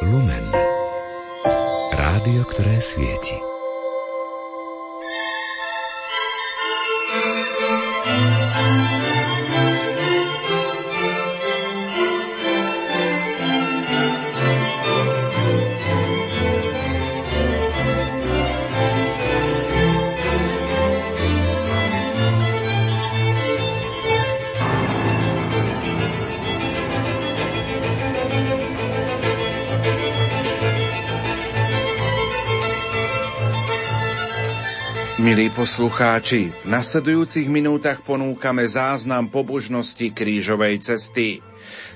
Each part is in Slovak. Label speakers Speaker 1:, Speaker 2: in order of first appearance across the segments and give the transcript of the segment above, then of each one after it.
Speaker 1: Lumen. Rádio, ktoré svieti.
Speaker 2: Milí poslucháči, v nasledujúcich minútach ponúkame záznam pobožnosti krížovej cesty.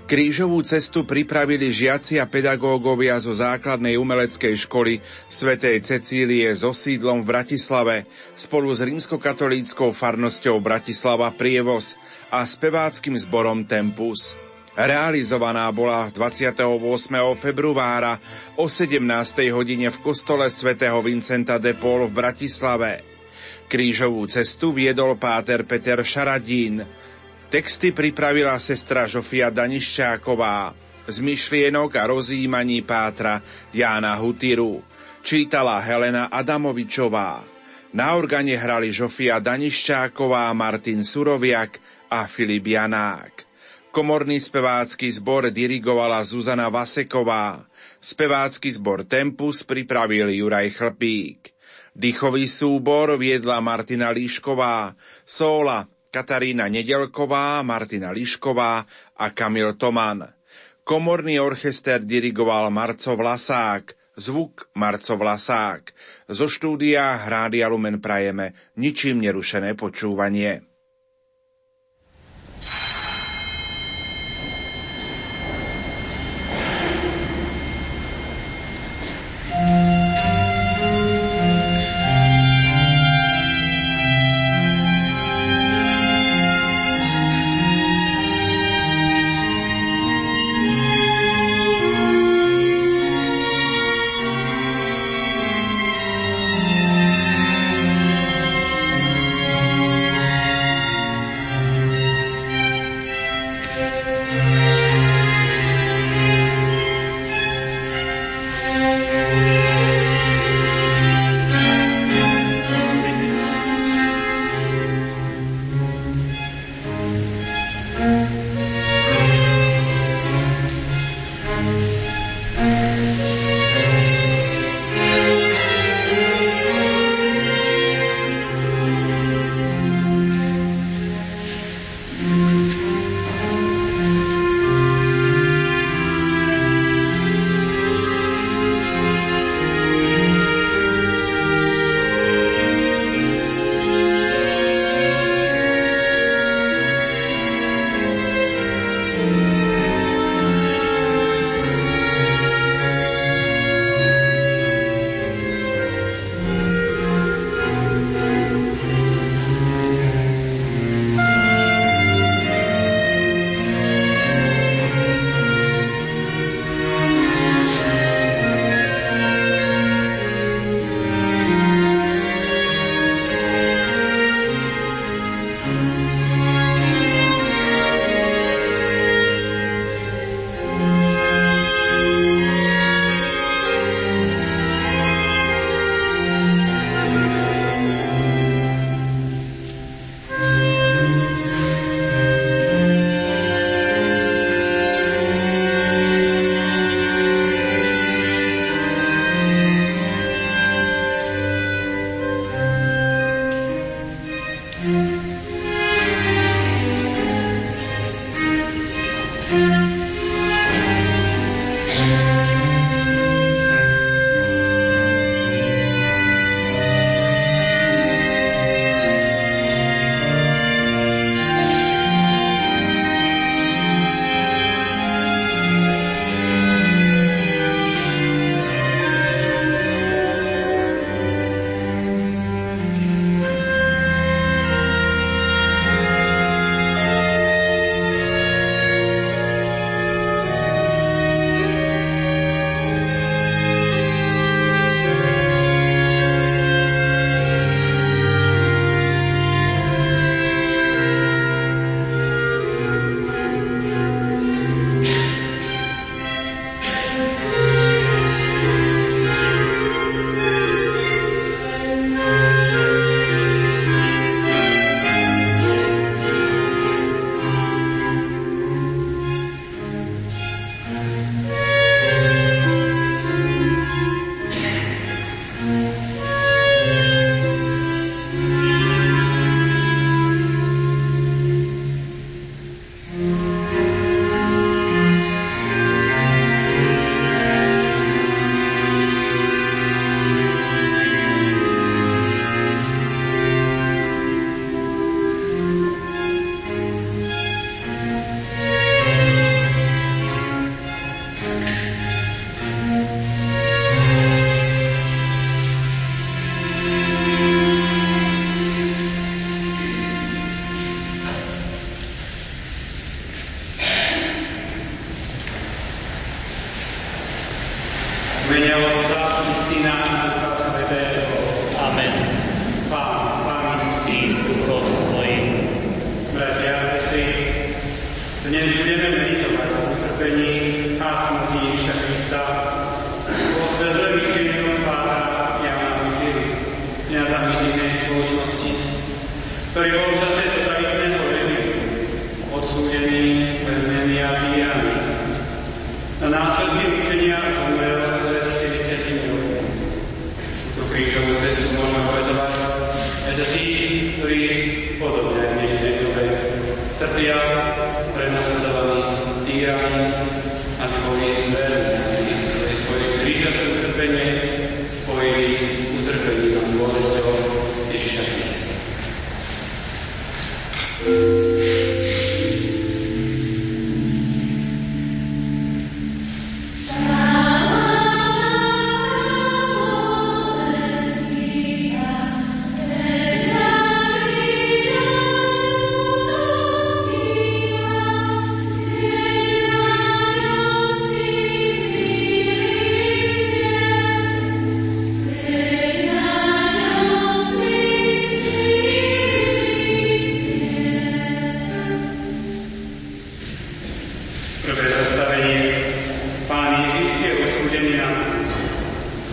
Speaker 2: Krížovú cestu pripravili žiaci a pedagógovia zo základnej umeleckej školy svätej Cecílie so sídlom v Bratislave spolu s rímskokatolíckou farnosťou Bratislava Prievoz a speváckým zborom Tempus. Realizovaná bola 28. februára o 17. hodine v kostole svätého Vincenta de Paul v Bratislave. Krížovú cestu viedol páter Peter Šaradín. Texty pripravila sestra Žofia Daniščáková. Z myšlienok a rozjímaní pátra Jána Hutiru. Čítala Helena Adamovičová. Na organe hrali Žofia Daniščáková, Martin Suroviak a Filip Janák. Komorný spevácky zbor dirigovala Zuzana Vaseková. Spevácky zbor Tempus pripravil Juraj Chlpík. Dýchový súbor viedla Martina Líšková, sóla Katarína Nedelková, Martina Líšková a Kamil Toman. Komorný orchester dirigoval Marco Vlasák, zvuk Marco Vlasák. Zo štúdia Hrádia Lumen prajeme ničím nerušené počúvanie.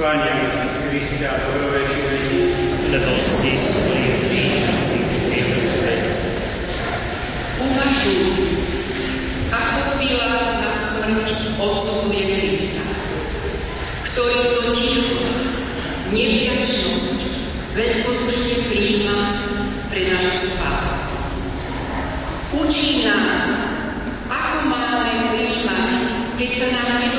Speaker 3: Kláňame sa
Speaker 4: k
Speaker 3: Kriste a Tvojovej smrti,
Speaker 5: lebo si
Speaker 4: svojim krížom vybil svet. Uvažuj, ako Pilát na smrť odsuduje Krista, ktorý to ticho, nevďačnosť, veľkodušne príjma pre
Speaker 6: našu spásu. Učí nás, ako
Speaker 4: máme príjmať, keď sa nám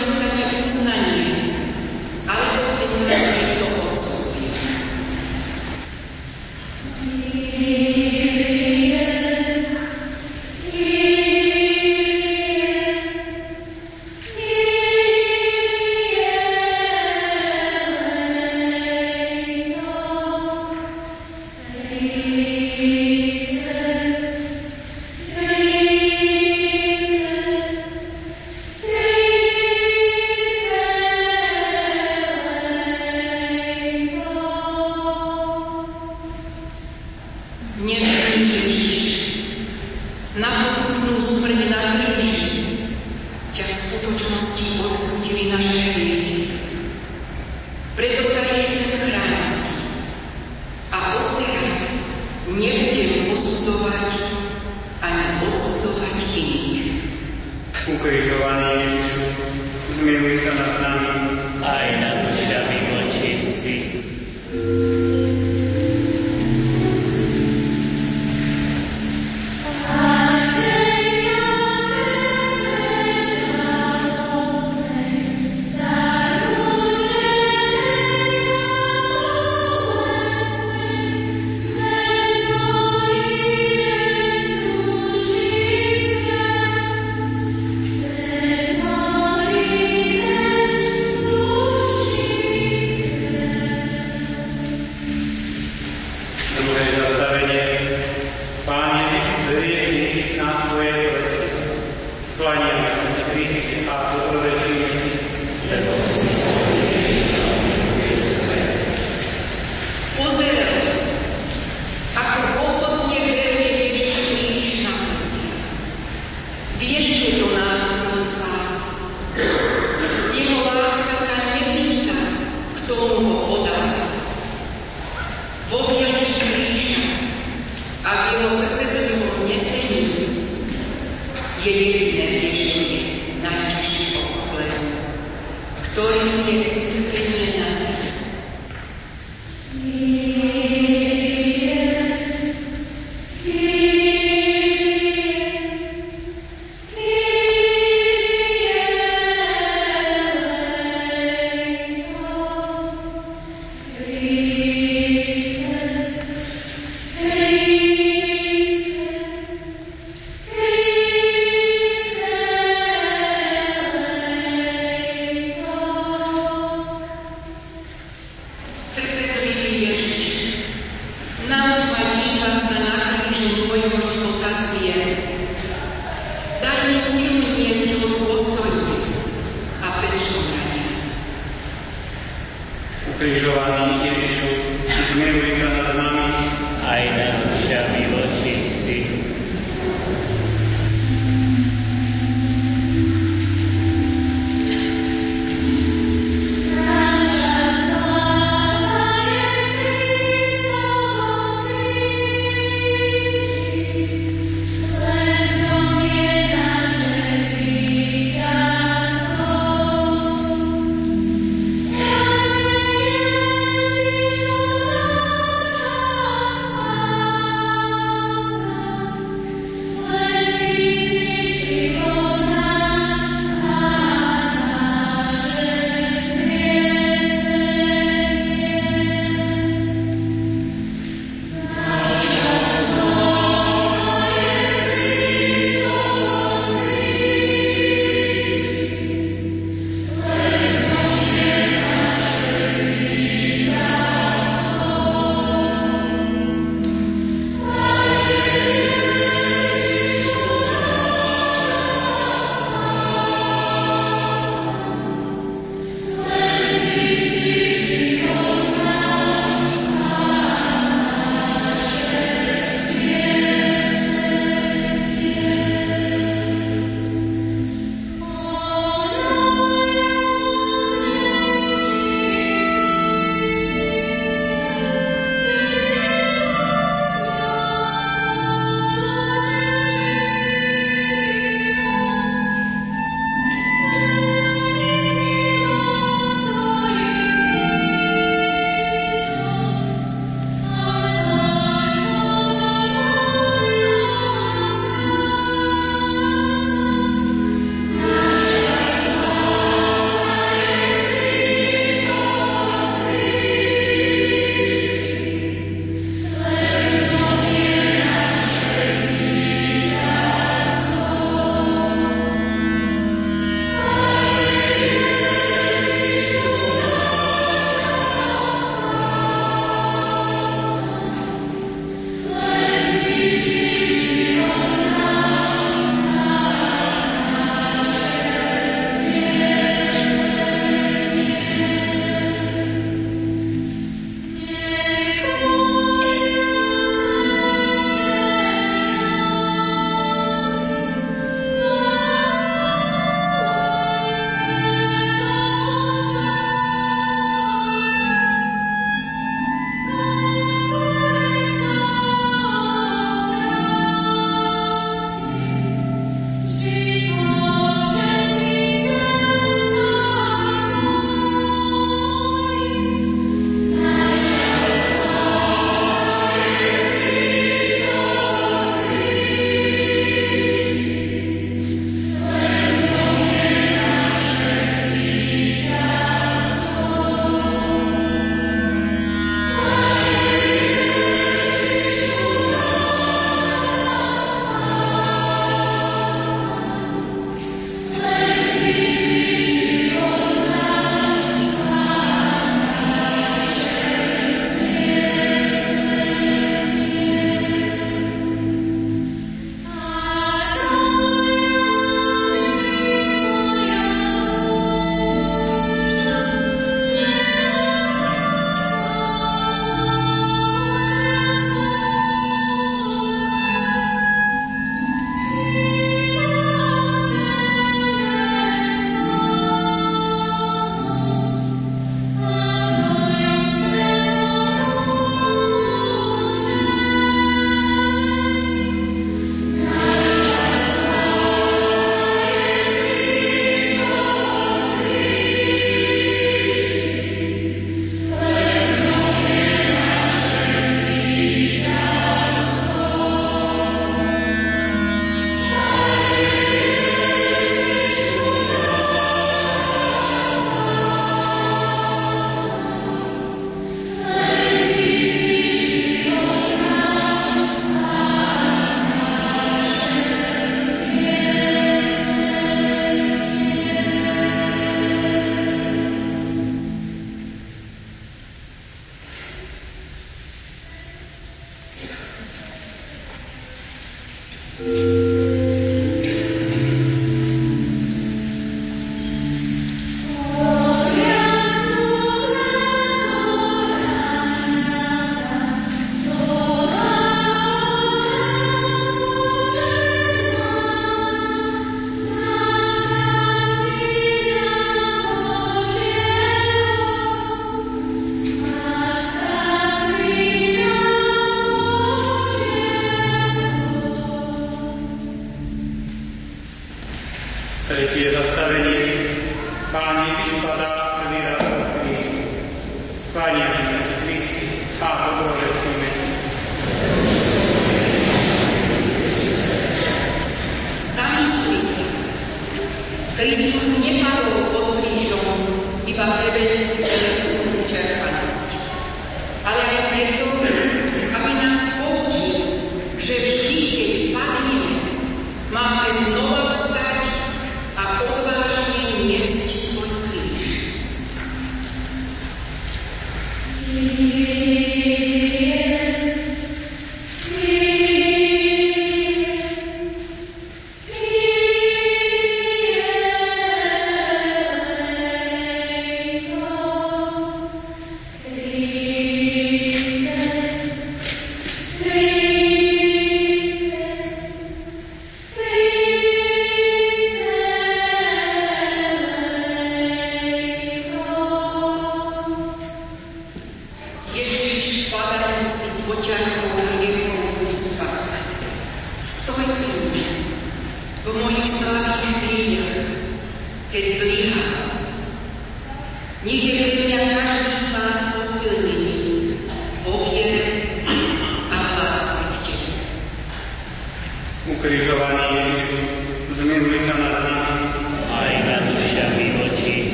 Speaker 4: Ah, mas não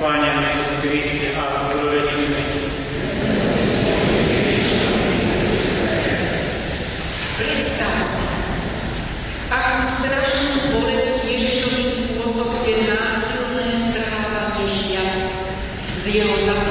Speaker 4: Páne Jezus a dobrorečíme Ti. Predstav si, akú strašnú bolesť Ježišovi spôsobuje násilné strhávanie z jeho zase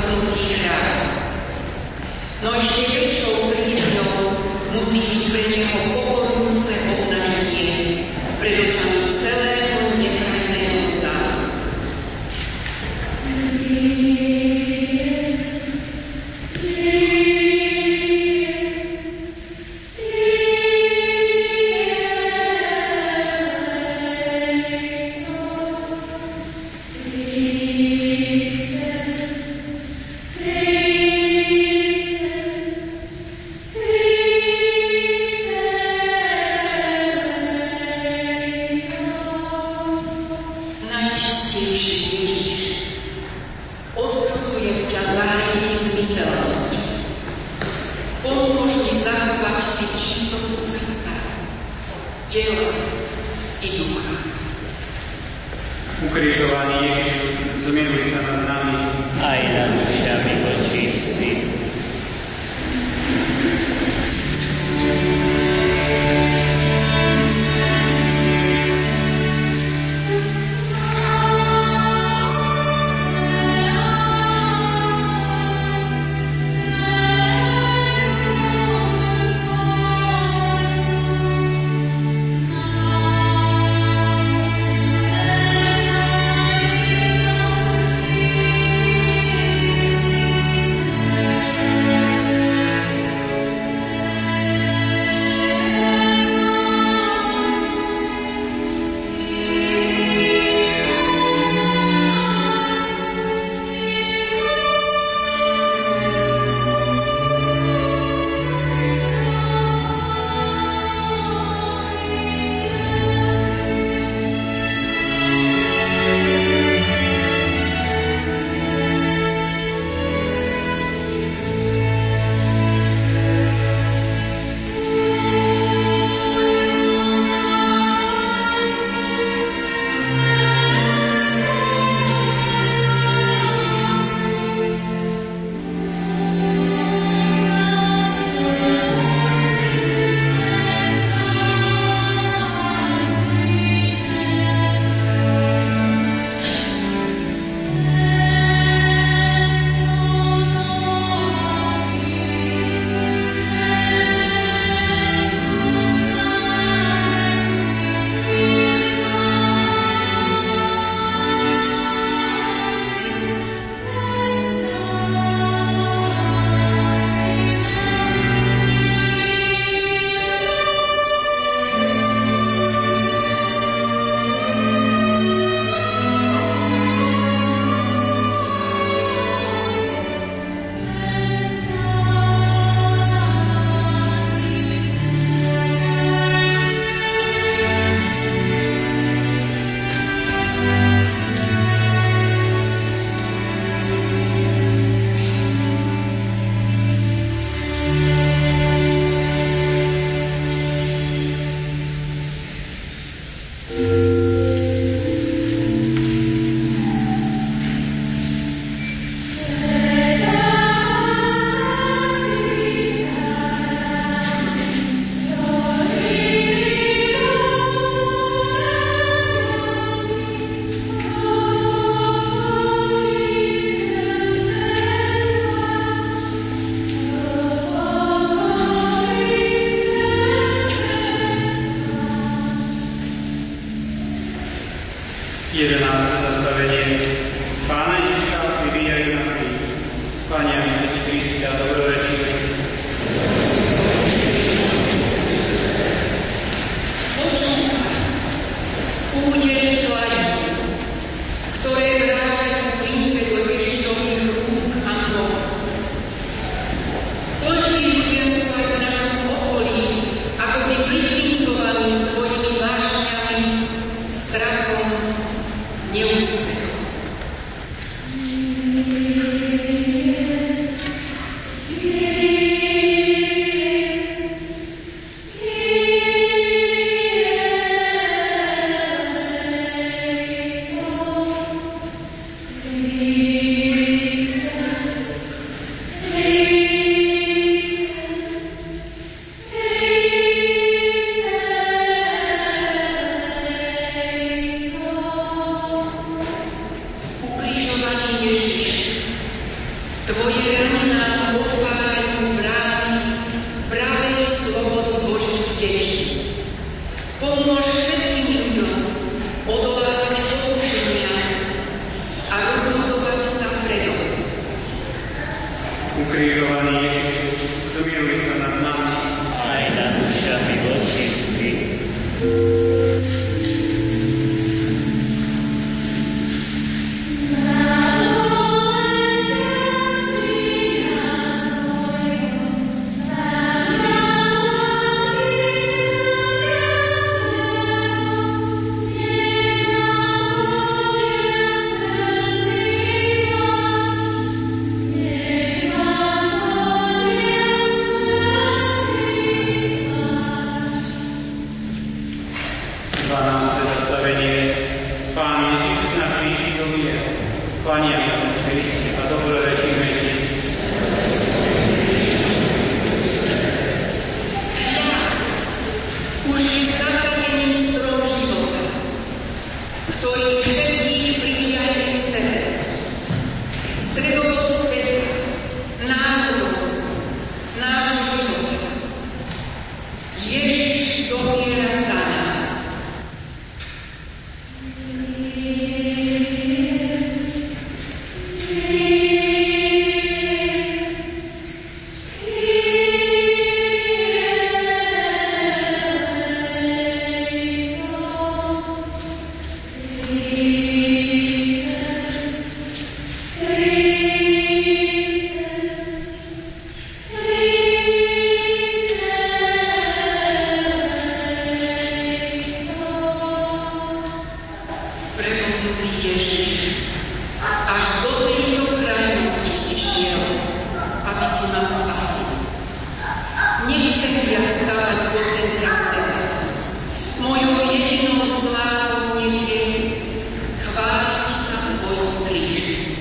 Speaker 4: krížom.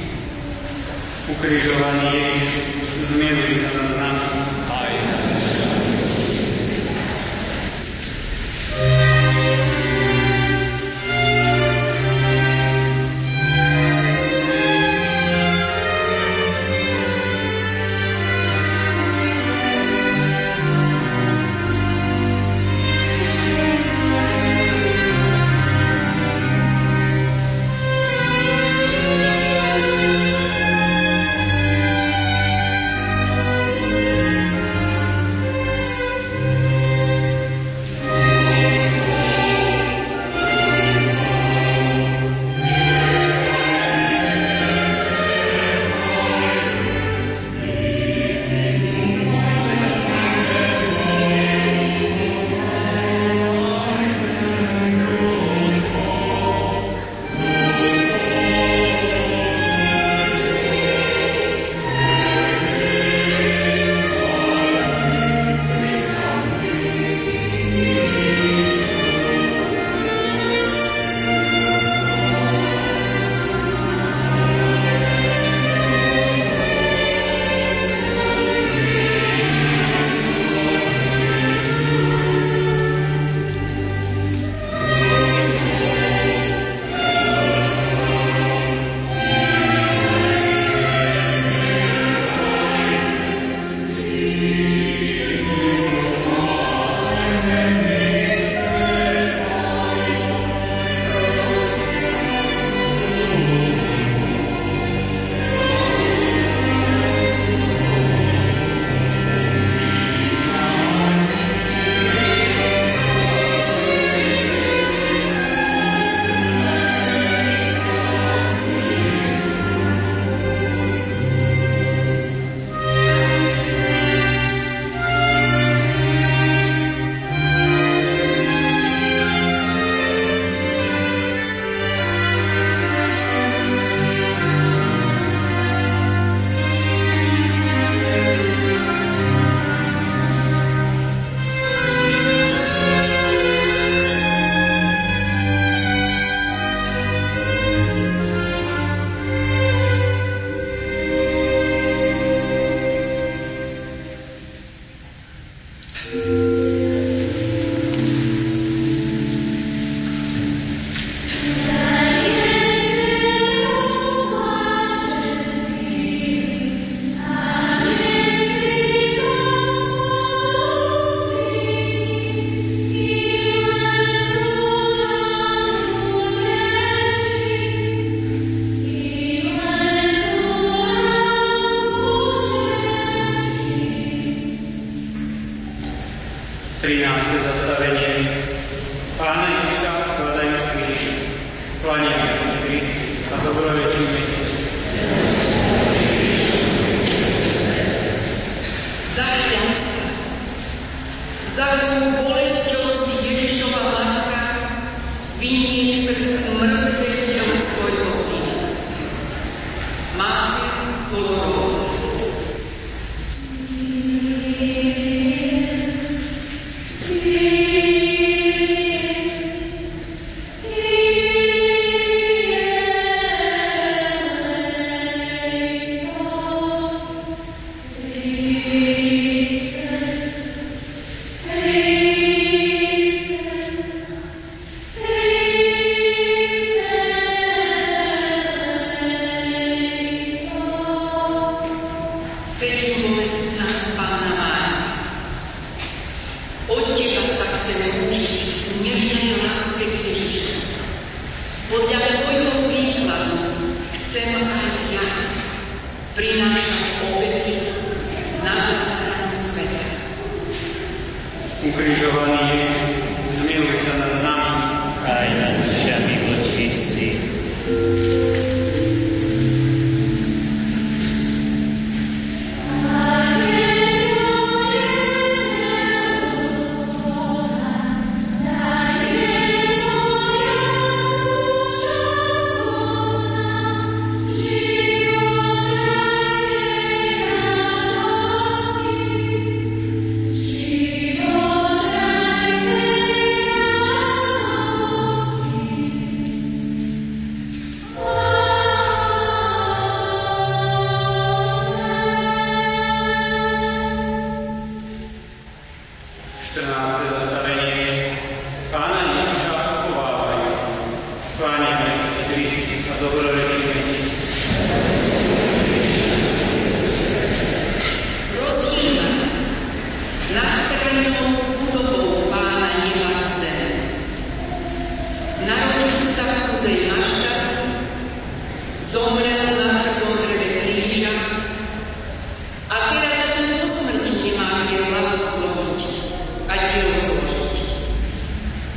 Speaker 3: Ukrižovaný Ježiš, zmiluj sa nad nami.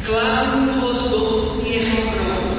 Speaker 3: Kladú ho do cudzieho hrobu.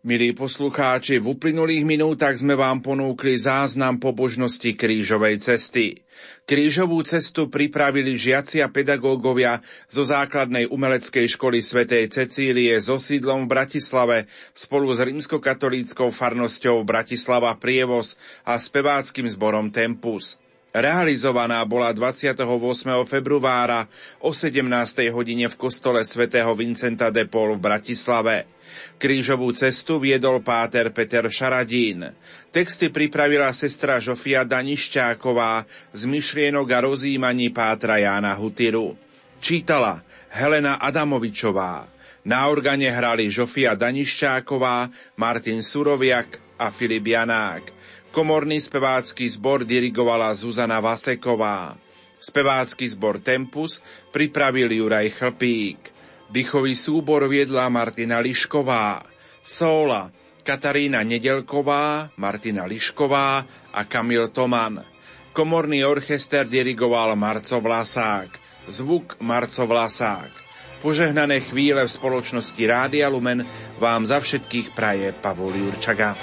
Speaker 2: Milí poslucháči, v uplynulých minútach sme vám ponúkli záznam pobožnosti krížovej cesty. Krížovú cestu pripravili žiaci a pedagógovia zo základnej umeleckej školy svätej Cecílie so sídlom v Bratislave spolu s rímskokatolíckou farnosťou Bratislava Prievoz a speváckým zborom Tempus. Realizovaná bola 28. februára o 17. hodine v kostole svätého Vincenta de Paul v Bratislave. Krížovú cestu viedol páter Peter Šaradín. Texty pripravila sestra Žofia Danišťáková z myšlienok a rozímaní pátra Jána Hutiru. Čítala Helena Adamovičová. Na organe hrali Žofia Danišťáková, Martin Suroviak a Filip Janák. Komorný spevácky zbor dirigovala Zuzana Vaseková. Spevácky zbor Tempus pripravil Juraj Chlpík. Dychový súbor viedla Martina Lišková. Sóla Katarína Nedelková, Martina Lišková a Kamil Toman. Komorný orchester dirigoval Marco Vlasák. Zvuk Marco Vlasák. Požehnané chvíle v spoločnosti Rádia Lumen vám za všetkých praje Pavol Jurčaga.